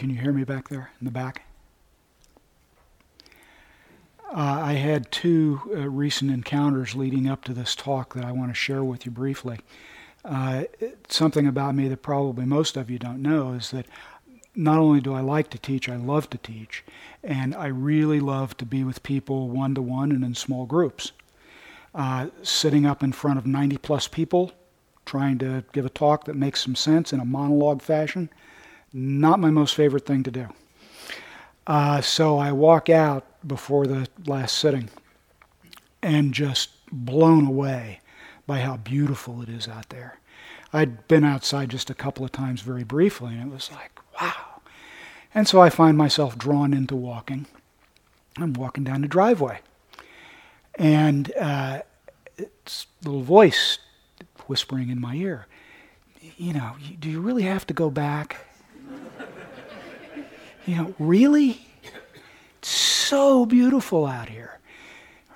Can you hear me back there in the back? Uh, I had two uh, recent encounters leading up to this talk that I want to share with you briefly. Uh, something about me that probably most of you don't know is that not only do I like to teach, I love to teach, and I really love to be with people one to one and in small groups. Uh, sitting up in front of 90 plus people, trying to give a talk that makes some sense in a monologue fashion, not my most favorite thing to do. Uh, so I walk out before the last sitting and just blown away by how beautiful it is out there. I'd been outside just a couple of times very briefly, and it was like, wow. And so I find myself drawn into walking. I'm walking down the driveway. And uh, it's a little voice whispering in my ear, you know, do you really have to go back? you know, really? It's so beautiful out here,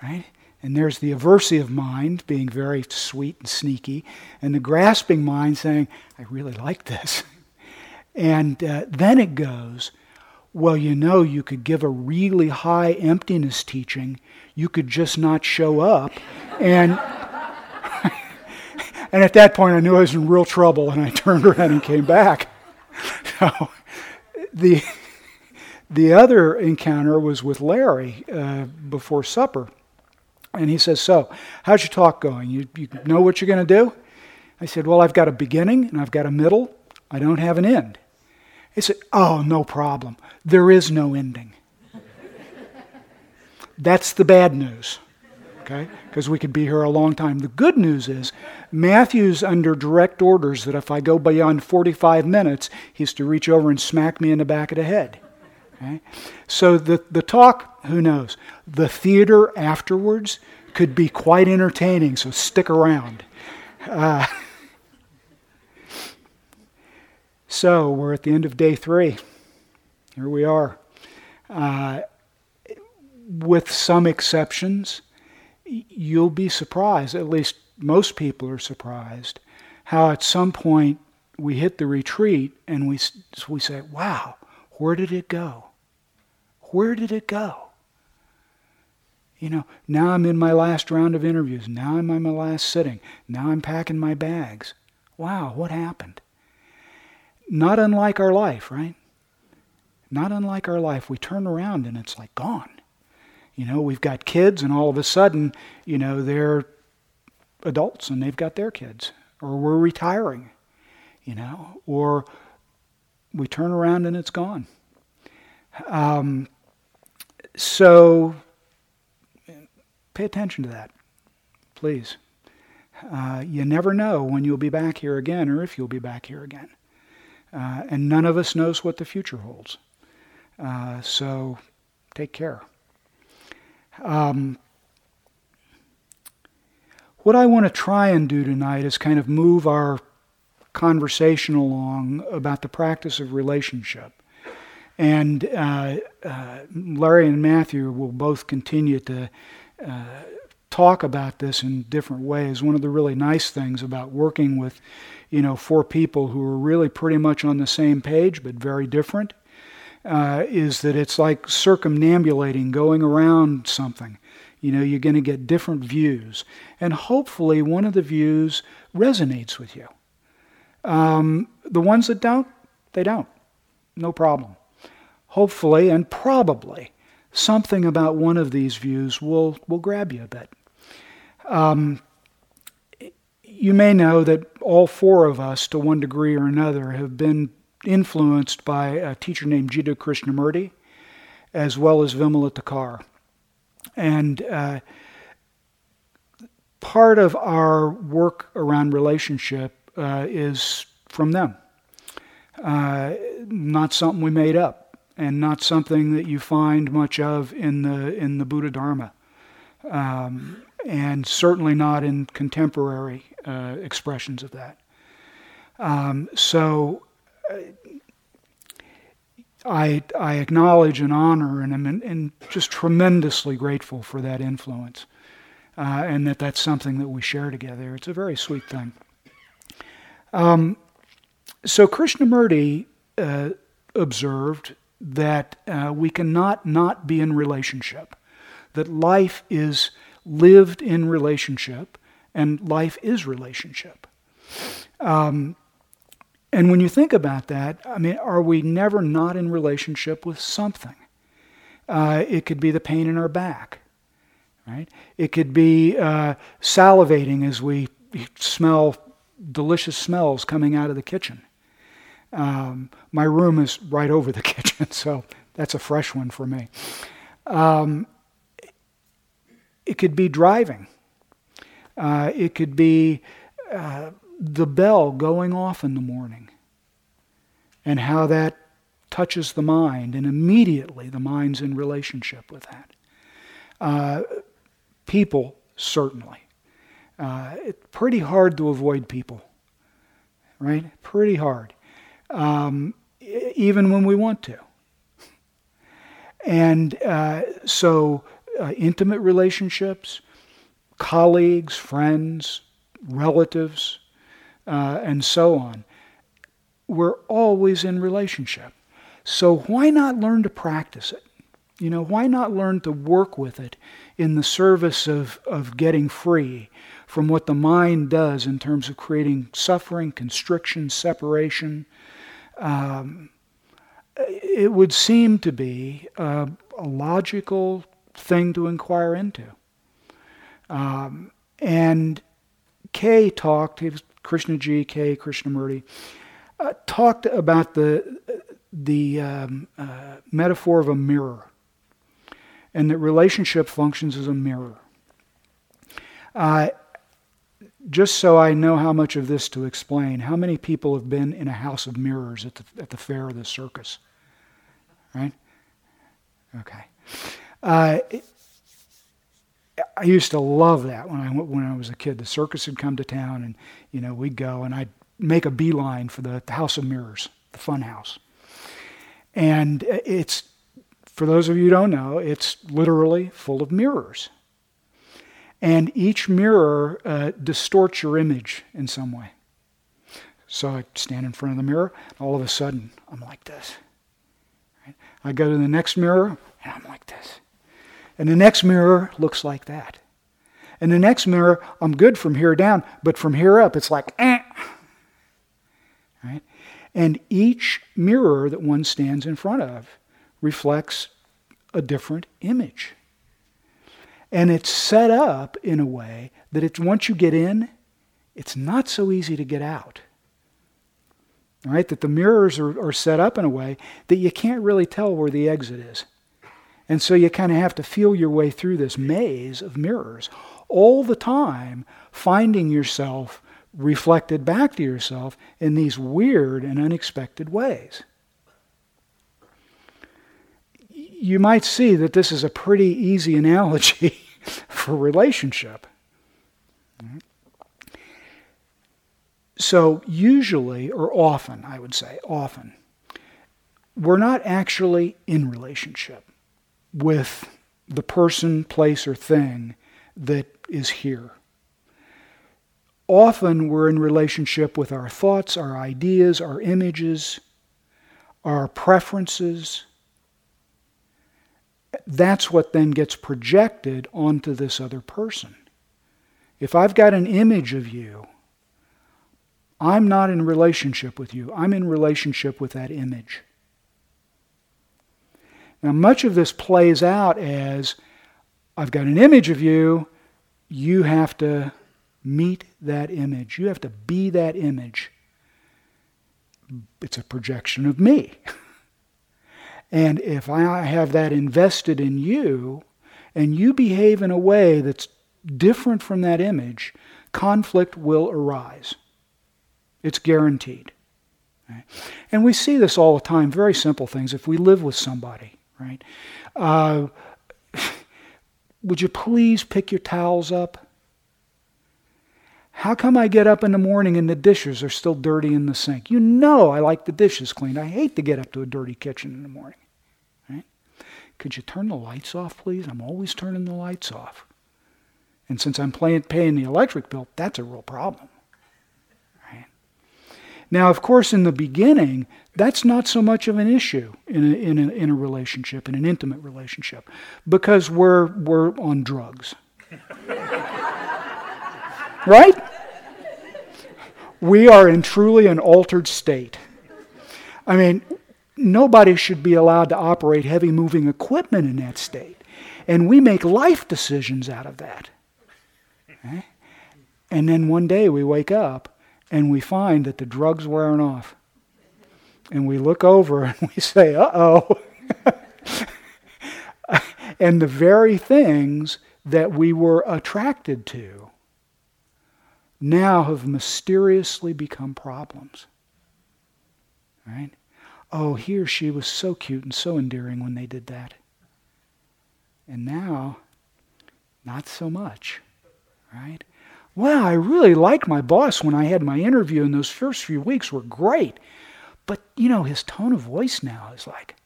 right? And there's the aversive mind being very sweet and sneaky, and the grasping mind saying, I really like this. And uh, then it goes, well, you know, you could give a really high emptiness teaching, you could just not show up. And, and at that point, I knew I was in real trouble, and I turned around and came back. So the the other encounter was with Larry uh, before supper. And he says, So, how's your talk going? You, you know what you're going to do? I said, Well, I've got a beginning and I've got a middle. I don't have an end. He said, Oh, no problem. There is no ending. That's the bad news, okay? Because we could be here a long time. The good news is Matthew's under direct orders that if I go beyond 45 minutes, he's to reach over and smack me in the back of the head. Okay? So the, the talk, who knows? The theater afterwards could be quite entertaining, so stick around. Uh, so we're at the end of day three. Here we are. Uh, with some exceptions, you'll be surprised, at least most people are surprised, how at some point we hit the retreat and we, we say, wow, where did it go? Where did it go? You know, now I'm in my last round of interviews. Now I'm in my last sitting. Now I'm packing my bags. Wow, what happened? Not unlike our life, right? Not unlike our life. We turn around and it's like gone. You know, we've got kids, and all of a sudden, you know, they're adults and they've got their kids. Or we're retiring, you know, or we turn around and it's gone. Um, so pay attention to that, please. Uh, you never know when you'll be back here again or if you'll be back here again. Uh, and none of us knows what the future holds. Uh, so take care. Um, what I want to try and do tonight is kind of move our conversation along about the practice of relationship. And uh, uh, Larry and Matthew will both continue to uh, talk about this in different ways. One of the really nice things about working with, you know, four people who are really pretty much on the same page but very different uh, is that it's like circumambulating, going around something. You know, you're going to get different views. And hopefully, one of the views resonates with you. Um, the ones that don't, they don't. No problem hopefully and probably something about one of these views will, will grab you a bit. Um, you may know that all four of us, to one degree or another, have been influenced by a teacher named Jiddu Krishnamurti, as well as Vimala Thakar. And uh, part of our work around relationship uh, is from them. Uh, not something we made up and not something that you find much of in the in the Buddha Dharma, um, and certainly not in contemporary uh, expressions of that. Um, so. I, I acknowledge and honor and am and just tremendously grateful for that influence, uh, and that that's something that we share together. It's a very sweet thing. Um, so Krishnamurti uh, observed that uh, we cannot not be in relationship, that life is lived in relationship, and life is relationship. Um, and when you think about that, I mean, are we never not in relationship with something? Uh, it could be the pain in our back, right? It could be uh, salivating as we smell delicious smells coming out of the kitchen. Um, my room is right over the kitchen, so that's a fresh one for me. Um, it could be driving. Uh, it could be uh, the bell going off in the morning and how that touches the mind, and immediately the mind's in relationship with that. Uh, people, certainly. Uh, it's pretty hard to avoid people, right? Pretty hard, um, even when we want to. And uh, so, uh, intimate relationships, colleagues, friends, relatives, uh, and so on. We're always in relationship. So why not learn to practice it? You know, why not learn to work with it in the service of, of getting free from what the mind does in terms of creating suffering, constriction, separation? Um, it would seem to be a, logical thing to inquire into. Um, and K talked, he was Krishnaji, K, Krishnamurti, uh, talked about the, the um, uh, metaphor of a mirror and that relationship functions as a mirror. Uh, just so I know how much of this to explain, how many people have been in a house of mirrors at the, at the fair or the circus? Right? Okay. Uh, I used to love that when I when I was a kid. The circus would come to town, and you know we'd go, and I'd make a beeline for the, the House of Mirrors, the fun house. And it's for those of you who don't know, it's literally full of mirrors, and each mirror uh, distorts your image in some way. So I stand in front of the mirror, all of a sudden I'm like this. Right? I go to the next mirror, and I'm like this. And the next mirror looks like that. And the next mirror, I'm good from here down, but from here up, it's like, eh. Right? And each mirror that one stands in front of reflects a different image. And it's set up in a way that it's once you get in, it's not so easy to get out. Right? That the mirrors are, are set up in a way that you can't really tell where the exit is. And so you kind of have to feel your way through this maze of mirrors all the time, finding yourself reflected back to yourself in these weird and unexpected ways. You might see that this is a pretty easy analogy for relationship. So, usually, or often, I would say, often, we're not actually in relationship with the person, place, or thing that is here. Often we're in relationship with our thoughts, our ideas, our images, our preferences. That's what then gets projected onto this other person. If I've got an image of you, I'm not in relationship with you. I'm in relationship with that image. Now, much of this plays out as I've got an image of you, you have to meet that image. You have to be that image. It's a projection of me. and if I have that invested in you, and you behave in a way that's different from that image, conflict will arise. It's guaranteed. And we see this all the time, very simple things. If we live with somebody, right? Uh, would you please pick your towels up? How come I get up in the morning and the dishes are still dirty in the sink? You know I like the dishes cleaned. I hate to get up to a dirty kitchen in the morning. Right? Could you turn the lights off, please? I'm always turning the lights off. And since I'm paying the electric bill, that's a real problem. Now, of course, in the beginning, that's not so much of an issue in a, in a, in a relationship, in an intimate relationship, because we're, we're on drugs. right? We are in truly an altered state. I mean, nobody should be allowed to operate heavy moving equipment in that state. And we make life decisions out of that. Okay? And then one day we wake up and we find that the drug's wearing off. And we look over and we say, uh oh. and the very things that we were attracted to now have mysteriously become problems. Right? Oh, he or she was so cute and so endearing when they did that. And now, not so much. Right? Wow, I really liked my boss when I had my interview, and those first few weeks were great. But, you know, his tone of voice now is like,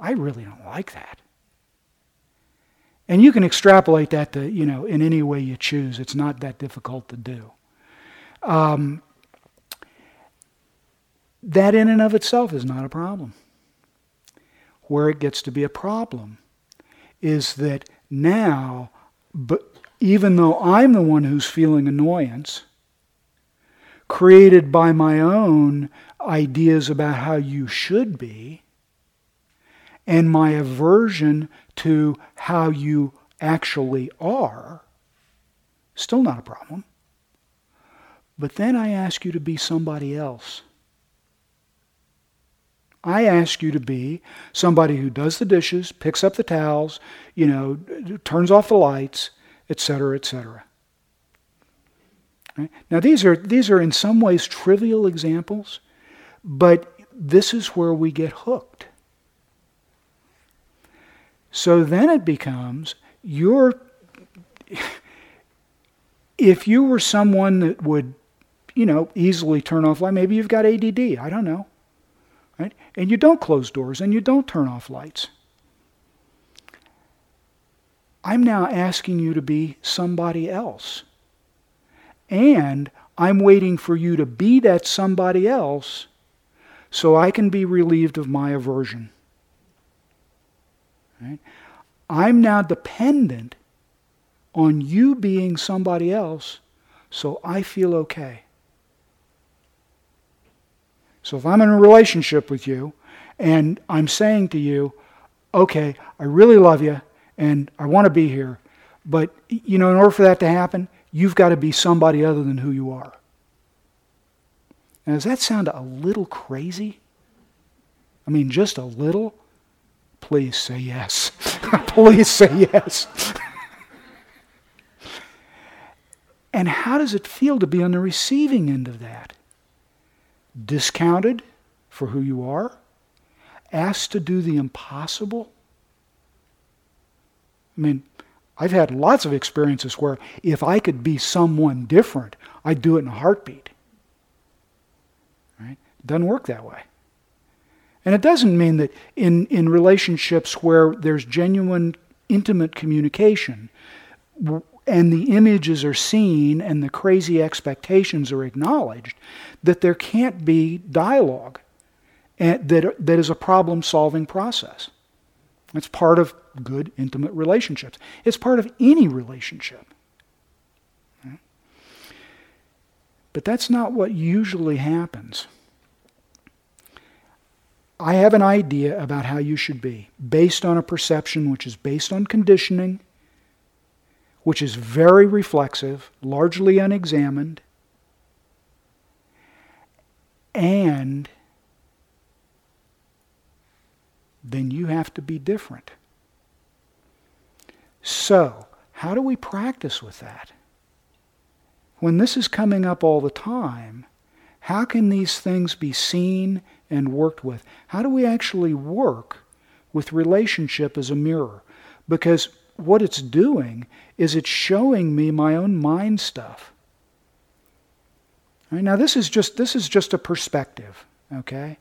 I really don't like that. And you can extrapolate that to, you know, in any way you choose. It's not that difficult to do. Um, that in and of itself is not a problem. Where it gets to be a problem is that now, but even though I'm the one who's feeling annoyance, created by my own ideas about how you should be, and my aversion to how you actually are, still not a problem. But then I ask you to be somebody else. I ask you to be somebody who does the dishes, picks up the towels, you know, turns off the lights, etc., etc. Right? Now these are these are in some ways trivial examples, but this is where we get hooked. So then it becomes you're if you were someone that would, you know, easily turn off light, maybe you've got ADD, I don't know. Right? And you don't close doors and you don't turn off lights. I'm now asking you to be somebody else. And I'm waiting for you to be that somebody else so I can be relieved of my aversion. Right? I'm now dependent on you being somebody else so I feel okay. So if I'm in a relationship with you and I'm saying to you, okay, I really love you and I want to be here, but you know, in order for that to happen, you've got to be somebody other than who you are. Now, does that sound a little crazy? I mean, just a little? Please say yes. Please say yes. and how does it feel to be on the receiving end of that? discounted for who you are, asked to do the impossible. I mean, I've had lots of experiences where if I could be someone different, I'd do it in a heartbeat. Right? It doesn't work that way. And it doesn't mean that in, in relationships where there's genuine, intimate communication, and the images are seen and the crazy expectations are acknowledged, that there can't be dialogue and that, that is a problem solving process. It's part of good, intimate relationships. It's part of any relationship. But that's not what usually happens. I have an idea about how you should be, based on a perception which is based on conditioning which is very reflexive, largely unexamined, and then you have to be different. So, how do we practice with that? When this is coming up all the time, how can these things be seen and worked with? How do we actually work with relationship as a mirror? Because what it's doing is it's showing me my own mind stuff. Right, now this is just this is just a perspective, okay?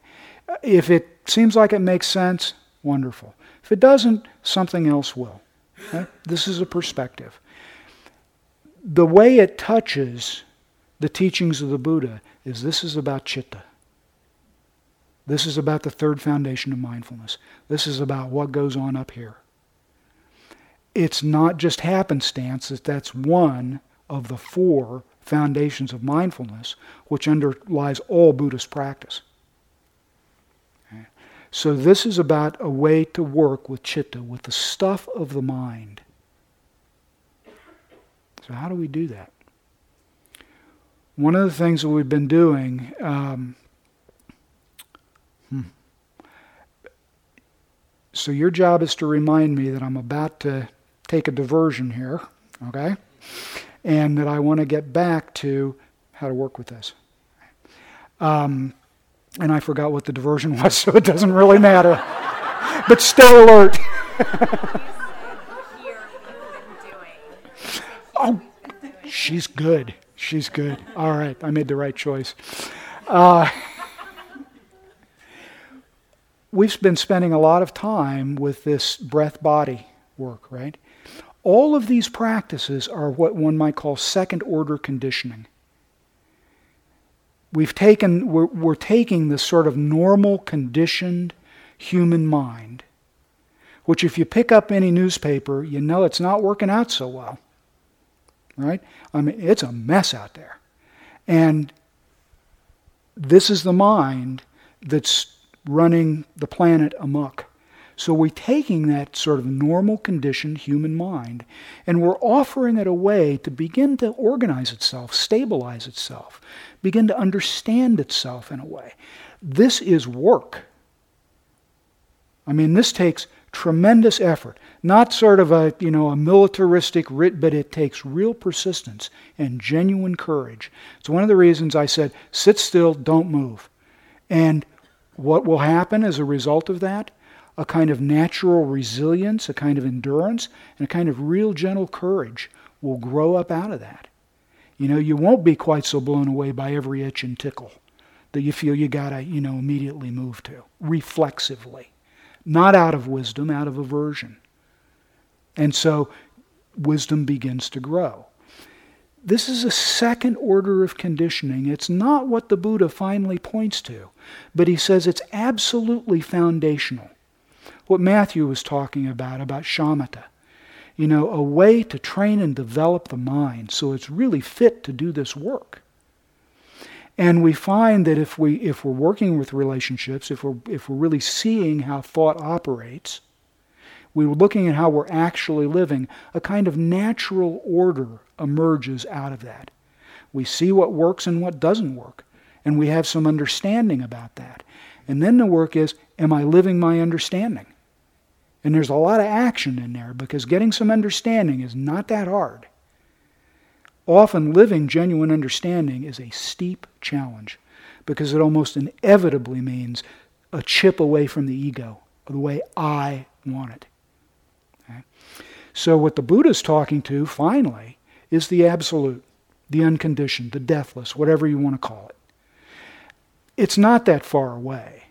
If it seems like it makes sense, wonderful. If it doesn't, something else will. Okay? This is a perspective. The way it touches the teachings of the Buddha is this is about chitta. This is about the third foundation of mindfulness. This is about what goes on up here. It's not just happenstance that that's one of the four foundations of mindfulness, which underlies all Buddhist practice. So this is about a way to work with chitta, with the stuff of the mind. So how do we do that? One of the things that we've been doing, um, hmm. so your job is to remind me that I'm about to take a diversion here, okay? And that I want to get back to how to work with this. Um, and I forgot what the diversion was, so it doesn't really matter. but stay alert. oh, she's good. She's good. All right, I made the right choice. Uh, we've been spending a lot of time with this breath body work, right? All of these practices are what one might call second order conditioning. We've taken, we're, we're taking this sort of normal, conditioned human mind, which, if you pick up any newspaper, you know it's not working out so well right? I mean, it's a mess out there. And this is the mind that's running the planet amok. So we're taking that sort of normal conditioned human mind and we're offering it a way to begin to organize itself, stabilize itself, begin to understand itself in a way. This is work. I mean, this takes tremendous effort. Not sort of a, you know, a militaristic writ, but it takes real persistence and genuine courage. It's one of the reasons I said, sit still, don't move. And what will happen as a result of that? A kind of natural resilience, a kind of endurance, and a kind of real gentle courage will grow up out of that. You know, you won't be quite so blown away by every itch and tickle that you feel you gotta, you know, immediately move to, reflexively not out of wisdom, out of aversion. And so wisdom begins to grow. This is a second order of conditioning. It's not what the Buddha finally points to, but he says it's absolutely foundational. What Matthew was talking about, about shamatha. You know, a way to train and develop the mind so it's really fit to do this work. And we find that if we if we're working with relationships, if we're if we're really seeing how thought operates, we're looking at how we're actually living, a kind of natural order emerges out of that. We see what works and what doesn't work, and we have some understanding about that. And then the work is, am I living my understanding? And there's a lot of action in there because getting some understanding is not that hard. Often living genuine understanding is a steep challenge because it almost inevitably means a chip away from the ego, the way I want it. Okay? So, what the Buddha is talking to, finally, is the absolute, the unconditioned, the deathless, whatever you want to call it. It's not that far away.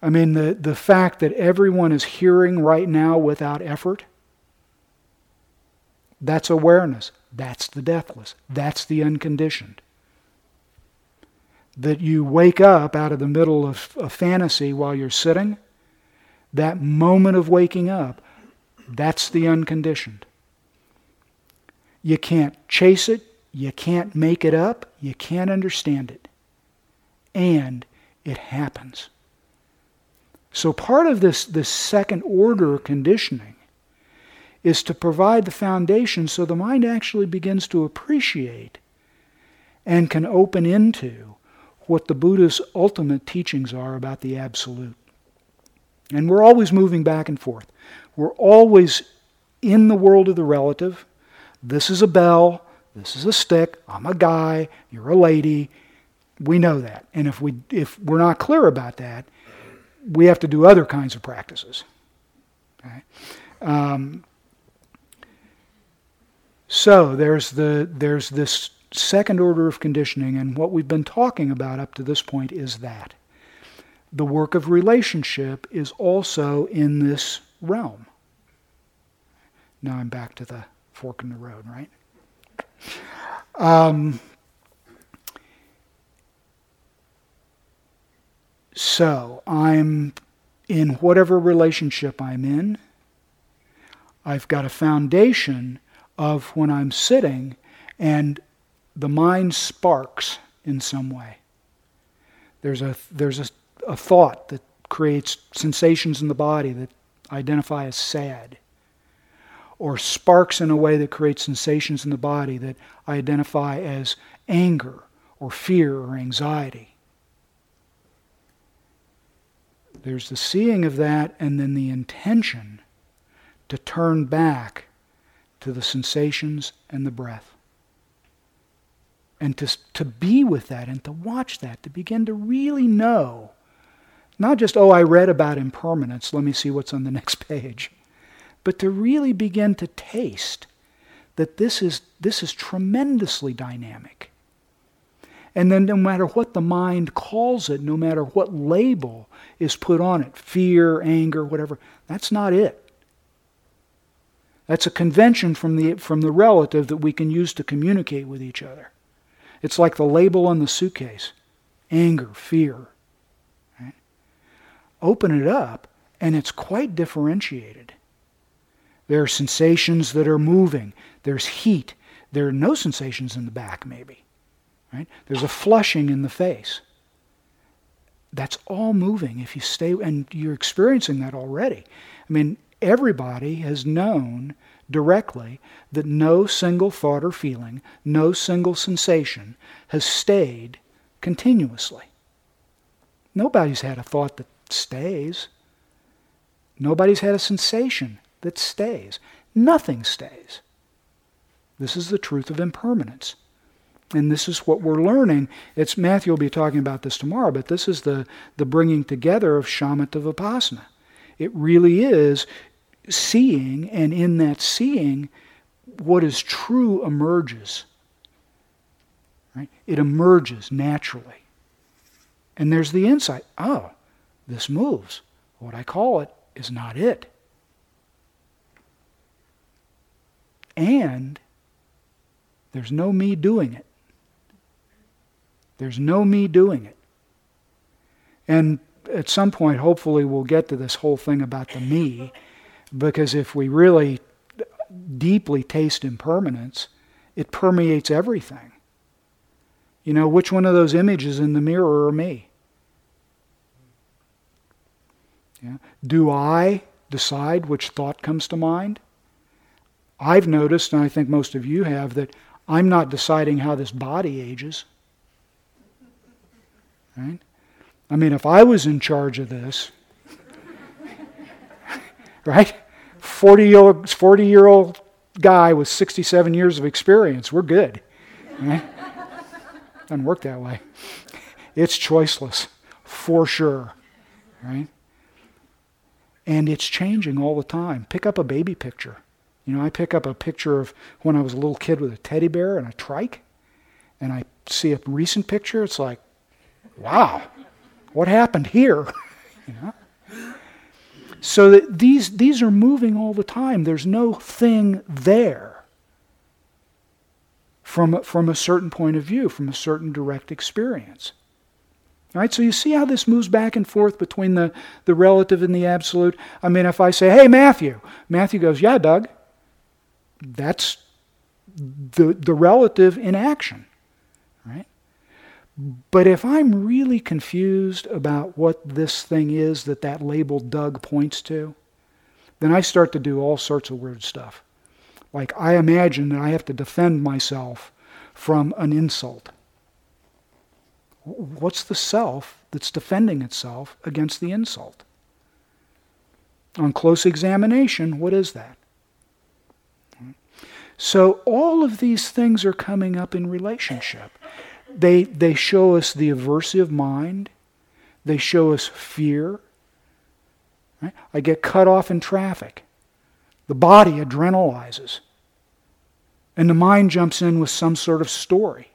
I mean, the, the fact that everyone is hearing right now without effort, that's awareness. That's the deathless. That's the unconditioned. That you wake up out of the middle of a fantasy while you're sitting, that moment of waking up, that's the unconditioned. You can't chase it, you can't make it up, you can't understand it. And it happens. So part of this, this second order conditioning is to provide the foundation so the mind actually begins to appreciate and can open into what the Buddha's ultimate teachings are about the absolute. And we're always moving back and forth. We're always in the world of the relative. This is a bell, this is a stick, I'm a guy, you're a lady. We know that. And if we if we're not clear about that, we have to do other kinds of practices. Okay? Um, so there's the there's this second order of conditioning, and what we've been talking about up to this point is that. The work of relationship is also in this realm. Now I'm back to the fork in the road, right? Um, So I'm in whatever relationship I'm in. I've got a foundation of when I'm sitting and the mind sparks in some way. There's a, there's a, a thought that creates sensations in the body that identify as sad, or sparks in a way that creates sensations in the body that I identify as anger or fear or anxiety. There's the seeing of that and then the intention to turn back to the sensations and the breath. And to, to be with that and to watch that, to begin to really know. Not just, oh, I read about impermanence, let me see what's on the next page. But to really begin to taste that this is, this is tremendously dynamic. And then, no matter what the mind calls it, no matter what label is put on it fear, anger, whatever that's not it. That's a convention from the, from the relative that we can use to communicate with each other. It's like the label on the suitcase anger, fear. Right? Open it up, and it's quite differentiated. There are sensations that are moving, there's heat, there are no sensations in the back, maybe. Right? There's a flushing in the face. That's all moving if you stay, and you're experiencing that already. I mean, everybody has known directly that no single thought or feeling, no single sensation has stayed continuously. Nobody's had a thought that stays. Nobody's had a sensation that stays. Nothing stays. This is the truth of impermanence. And this is what we're learning. It's Matthew will be talking about this tomorrow, but this is the, the bringing together of shamatha vipassana. It really is seeing, and in that seeing, what is true emerges. Right? It emerges naturally. And there's the insight oh, this moves. What I call it is not it. And there's no me doing it. There's no me doing it. And at some point, hopefully, we'll get to this whole thing about the me, because if we really deeply taste impermanence, it permeates everything. You know, which one of those images in the mirror are me? Yeah. Do I decide which thought comes to mind? I've noticed, and I think most of you have, that I'm not deciding how this body ages. Right? I mean, if I was in charge of this, right? 40 year, old, 40 year old guy with 67 years of experience, we're good. Right? Doesn't work that way. It's choiceless, for sure. Right? And it's changing all the time. Pick up a baby picture. You know, I pick up a picture of when I was a little kid with a teddy bear and a trike, and I see a recent picture. It's like, wow, what happened here? you know? So that these, these are moving all the time. There's no thing there from, from a certain point of view, from a certain direct experience. All right, so you see how this moves back and forth between the, the relative and the absolute? I mean, if I say, hey, Matthew, Matthew goes, yeah, Doug. That's the, the relative in action. But if I'm really confused about what this thing is that that label Doug points to, then I start to do all sorts of weird stuff. Like I imagine that I have to defend myself from an insult. What's the self that's defending itself against the insult? On close examination, what is that? So all of these things are coming up in relationship they, they show us the aversive mind. They show us fear. Right? I get cut off in traffic. The body adrenalizes. And the mind jumps in with some sort of story.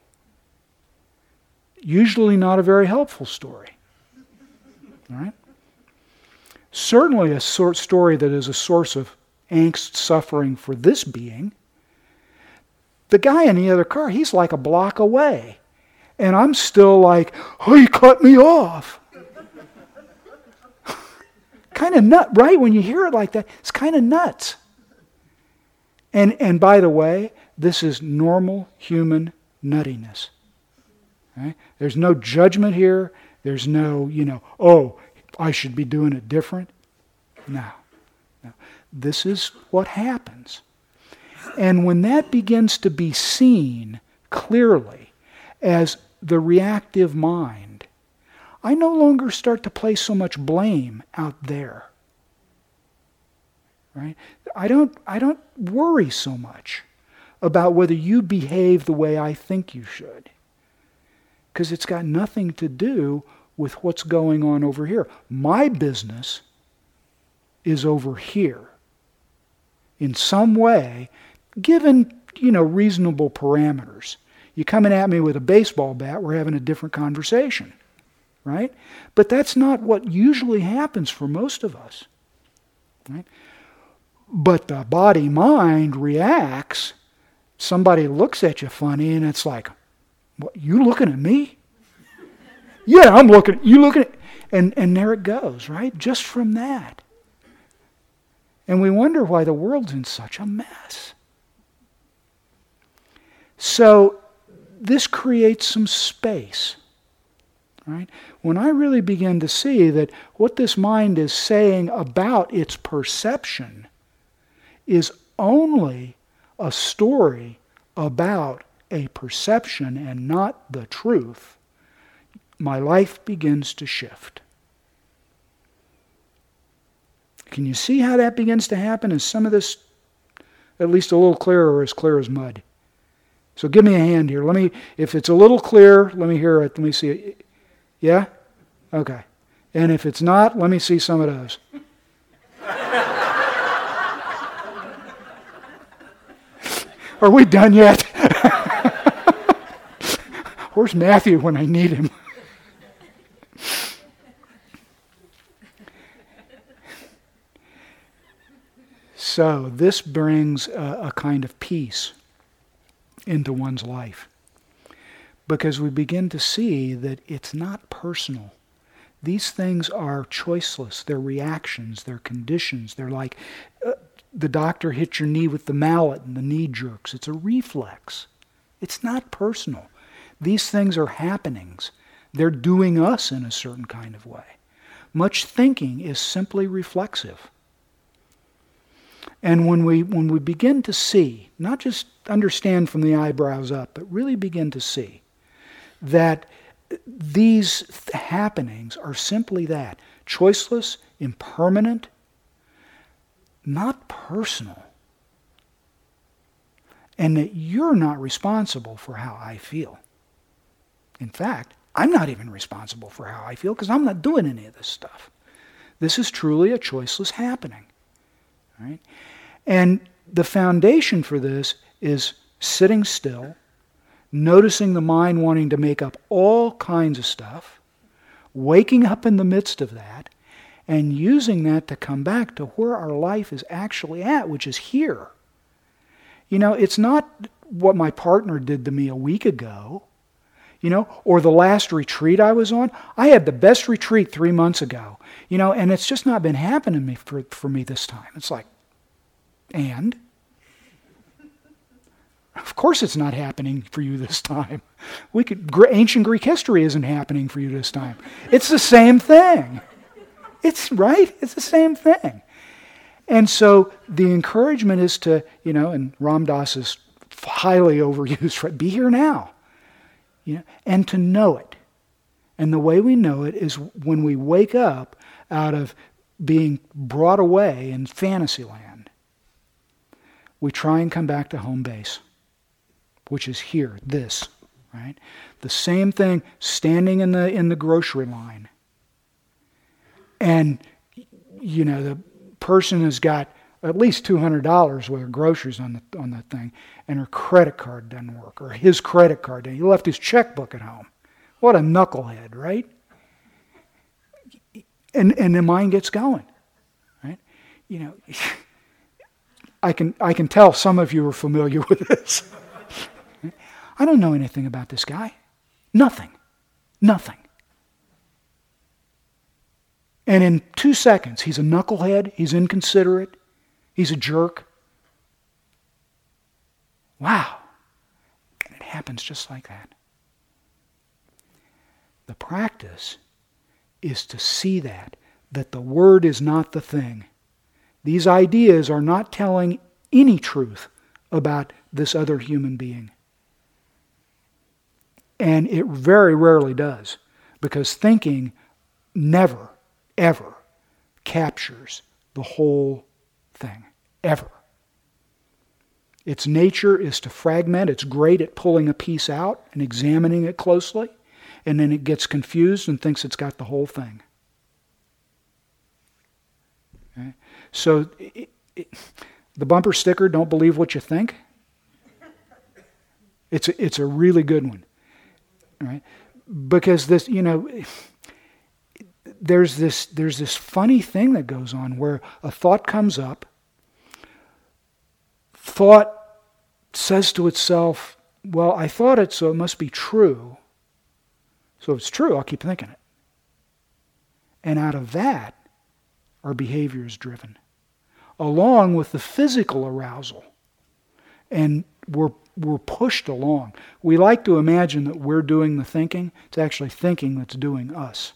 Usually not a very helpful story. All right? Certainly a sort story that is a source of angst, suffering for this being. The guy in the other car, he's like a block away. And I'm still like, oh, he cut me off. kind of nut, right? When you hear it like that, it's kind of nuts. And, and by the way, this is normal human nuttiness. Right? There's no judgment here. There's no, you know, oh, I should be doing it different. No. no. This is what happens. And when that begins to be seen clearly as the reactive mind, I no longer start to place so much blame out there. Right? I don't I don't worry so much about whether you behave the way I think you should. Because it's got nothing to do with what's going on over here. My business is over here. In some way, given, you know, reasonable parameters. You coming at me with a baseball bat, we're having a different conversation. Right? But that's not what usually happens for most of us. Right? But the body mind reacts. Somebody looks at you funny and it's like, what, you looking at me? yeah, I'm looking. At you looking at and and there it goes, right? Just from that. And we wonder why the world's in such a mess. So this creates some space. Right? When I really begin to see that what this mind is saying about its perception is only a story about a perception and not the truth, my life begins to shift. Can you see how that begins to happen? Is some of this at least a little clearer or as clear as mud? So give me a hand here. Let me, if it's a little clear, let me hear it. Let me see it. Yeah? Okay. And if it's not, let me see some of those. Are we done yet? Where's Matthew when I need him? so, this brings a, a kind of peace into one's life because we begin to see that it's not personal. These things are choiceless. They're reactions, they're conditions. They're like uh, the doctor hits your knee with the mallet and the knee jerks. It's a reflex. It's not personal. These things are happenings. They're doing us in a certain kind of way. Much thinking is simply reflexive. And when we, when we begin to see, not just understand from the eyebrows up, but really begin to see that these th- happenings are simply that choiceless, impermanent, not personal. And that you're not responsible for how I feel. In fact, I'm not even responsible for how I feel because I'm not doing any of this stuff. This is truly a choiceless happening. Right? And the foundation for this is sitting still, noticing the mind wanting to make up all kinds of stuff, waking up in the midst of that, and using that to come back to where our life is actually at, which is here. You know, it's not what my partner did to me a week ago, you know, or the last retreat I was on. I had the best retreat three months ago, you know, and it's just not been happening me for, for me this time. It's like, and? Of course, it's not happening for you this time. We could, ancient Greek history isn't happening for you this time. It's the same thing. It's right. It's the same thing. And so the encouragement is to, you know, and Ram Dass is highly overused, right? Be here now. You know, and to know it. And the way we know it is when we wake up out of being brought away in fantasy land we try and come back to home base, which is here, this, right? The same thing standing in the in the grocery line. And you know, the person has got at least two hundred dollars worth of groceries on the on that thing, and her credit card doesn't work, or his credit card. He left his checkbook at home. What a knucklehead, right? And and the mind gets going, right? You know. I can, I can tell some of you are familiar with this. I don't know anything about this guy. Nothing. Nothing. And in two seconds, he's a knucklehead, he's inconsiderate, he's a jerk. Wow. And it happens just like that. The practice is to see that, that the Word is not the thing. These ideas are not telling any truth about this other human being. And it very rarely does, because thinking never, ever captures the whole thing. Ever. Its nature is to fragment. It's great at pulling a piece out and examining it closely, and then it gets confused and thinks it's got the whole thing. Okay? So it, it, the bumper sticker, don't believe what you think. It's a, it's a really good one. Right? Because this, you know, there's this there's this funny thing that goes on where a thought comes up. Thought says to itself, "Well, I thought it, so it must be true." So if it's true, I'll keep thinking it. And out of that, our behavior is driven, along with the physical arousal. And we're we're pushed along. We like to imagine that we're doing the thinking. It's actually thinking that's doing us.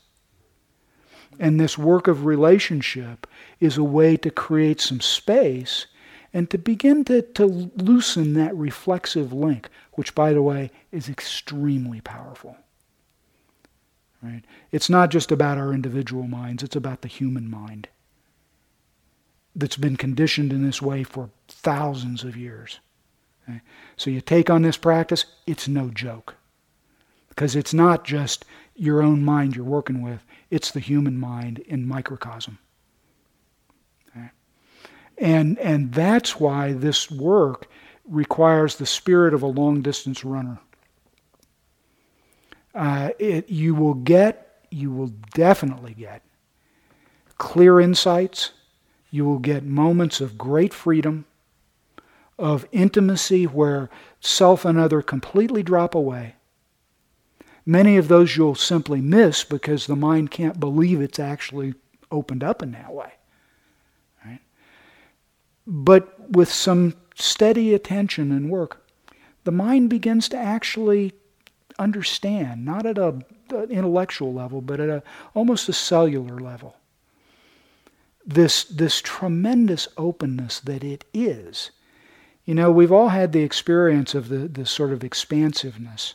And this work of relationship is a way to create some space and to begin to, to loosen that reflexive link, which, by the way, is extremely powerful. Right? It's not just about our individual minds, it's about the human mind that's been conditioned in this way for thousands of years. Okay? So you take on this practice, it's no joke. Because it's not just your own mind you're working with, it's the human mind in microcosm. Okay? And, and that's why this work requires the spirit of a long distance runner. Uh, it, you will get, you will definitely get clear insights. You will get moments of great freedom of intimacy where self and other completely drop away. Many of those you'll simply miss because the mind can't believe it's actually opened up in that way. Right? But with some steady attention and work, the mind begins to actually understand, not at an intellectual level, but at a almost a cellular level. This, this tremendous openness that it is you know, we've all had the experience of the, the sort of expansiveness,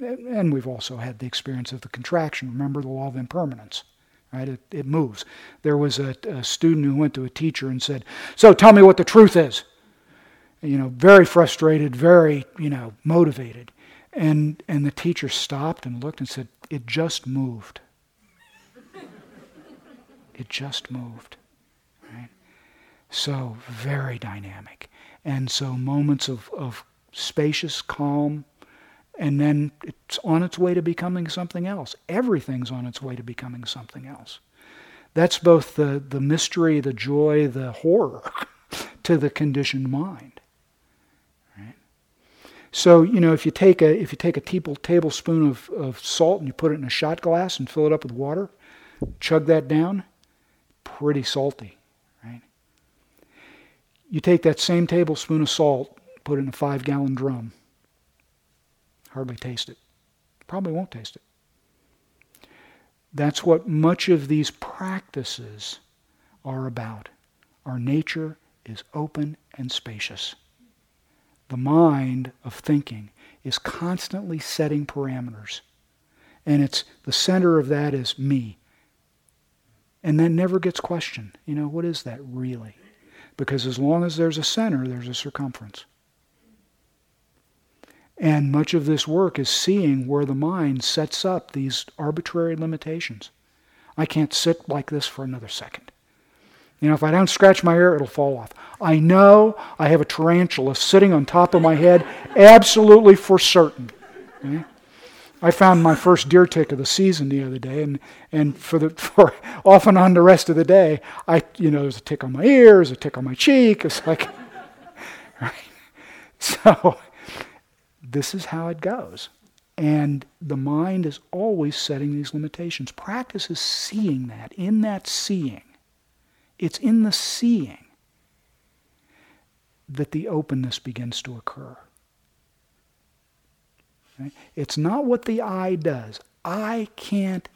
and we've also had the experience of the contraction. Remember the law of impermanence, right? It, it moves. There was a, a student who went to a teacher and said, So tell me what the truth is. You know, very frustrated, very, you know, motivated. And, and the teacher stopped and looked and said, It just moved. It just moved. Right? So, very dynamic. And so moments of, of spacious calm, and then it's on its way to becoming something else. Everything's on its way to becoming something else. That's both the, the mystery, the joy, the horror to the conditioned mind. Right? So, you know, if you take a if you take a tablespoon of, of salt and you put it in a shot glass and fill it up with water, chug that down, pretty salty. Right? You take that same tablespoon of salt, put it in a five gallon drum. Hardly taste it. Probably won't taste it. That's what much of these practices are about. Our nature is open and spacious. The mind of thinking is constantly setting parameters. And it's the center of that is me. And that never gets questioned. You know, what is that really? Because as long as there's a center, there's a circumference. And much of this work is seeing where the mind sets up these arbitrary limitations. I can't sit like this for another second. You know, if I don't scratch my ear, it'll fall off. I know I have a tarantula sitting on top of my head, absolutely for certain. Okay? I found my first deer tick of the season the other day, and, and for the for off and on the rest of the day, I you know there's a tick on my ear, there's a tick on my cheek. It's like, right? So this is how it goes. And the mind is always setting these limitations. Practice is seeing that, in that seeing. It's in the seeing that the openness begins to occur. It's not what the I does. I can't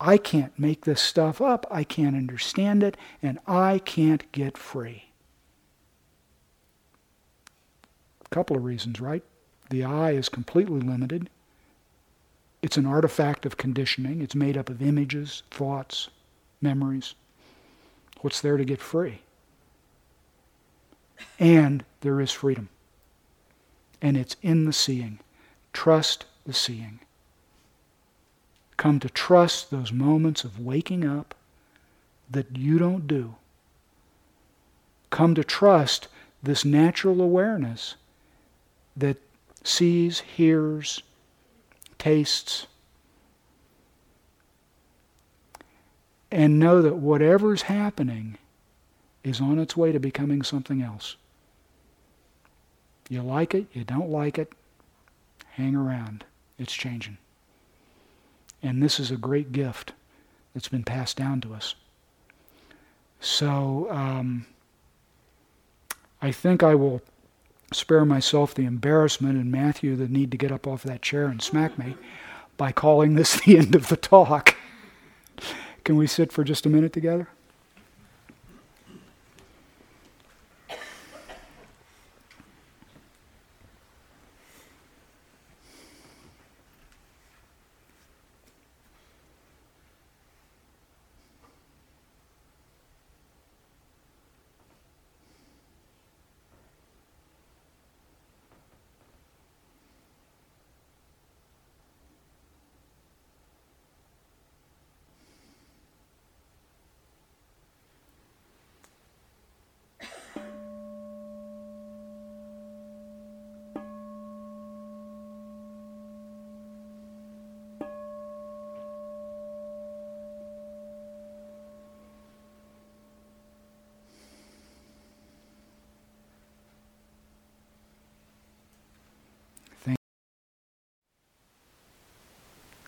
I can't make this stuff up. I can't understand it and I can't get free. A couple of reasons, right? The I is completely limited. It's an artifact of conditioning. It's made up of images, thoughts, memories. What's there to get free? And there is freedom. And it's in the seeing. Trust the seeing. Come to trust those moments of waking up that you don't do. Come to trust this natural awareness that sees, hears, tastes, and know that whatever's happening is on its way to becoming something else. You like it, you don't like it, hang around. It's changing. And this is a great gift that's been passed down to us. So um, I think I will spare myself the embarrassment and Matthew the need to get up off that chair and smack me by calling this the end of the talk. Can we sit for just a minute together?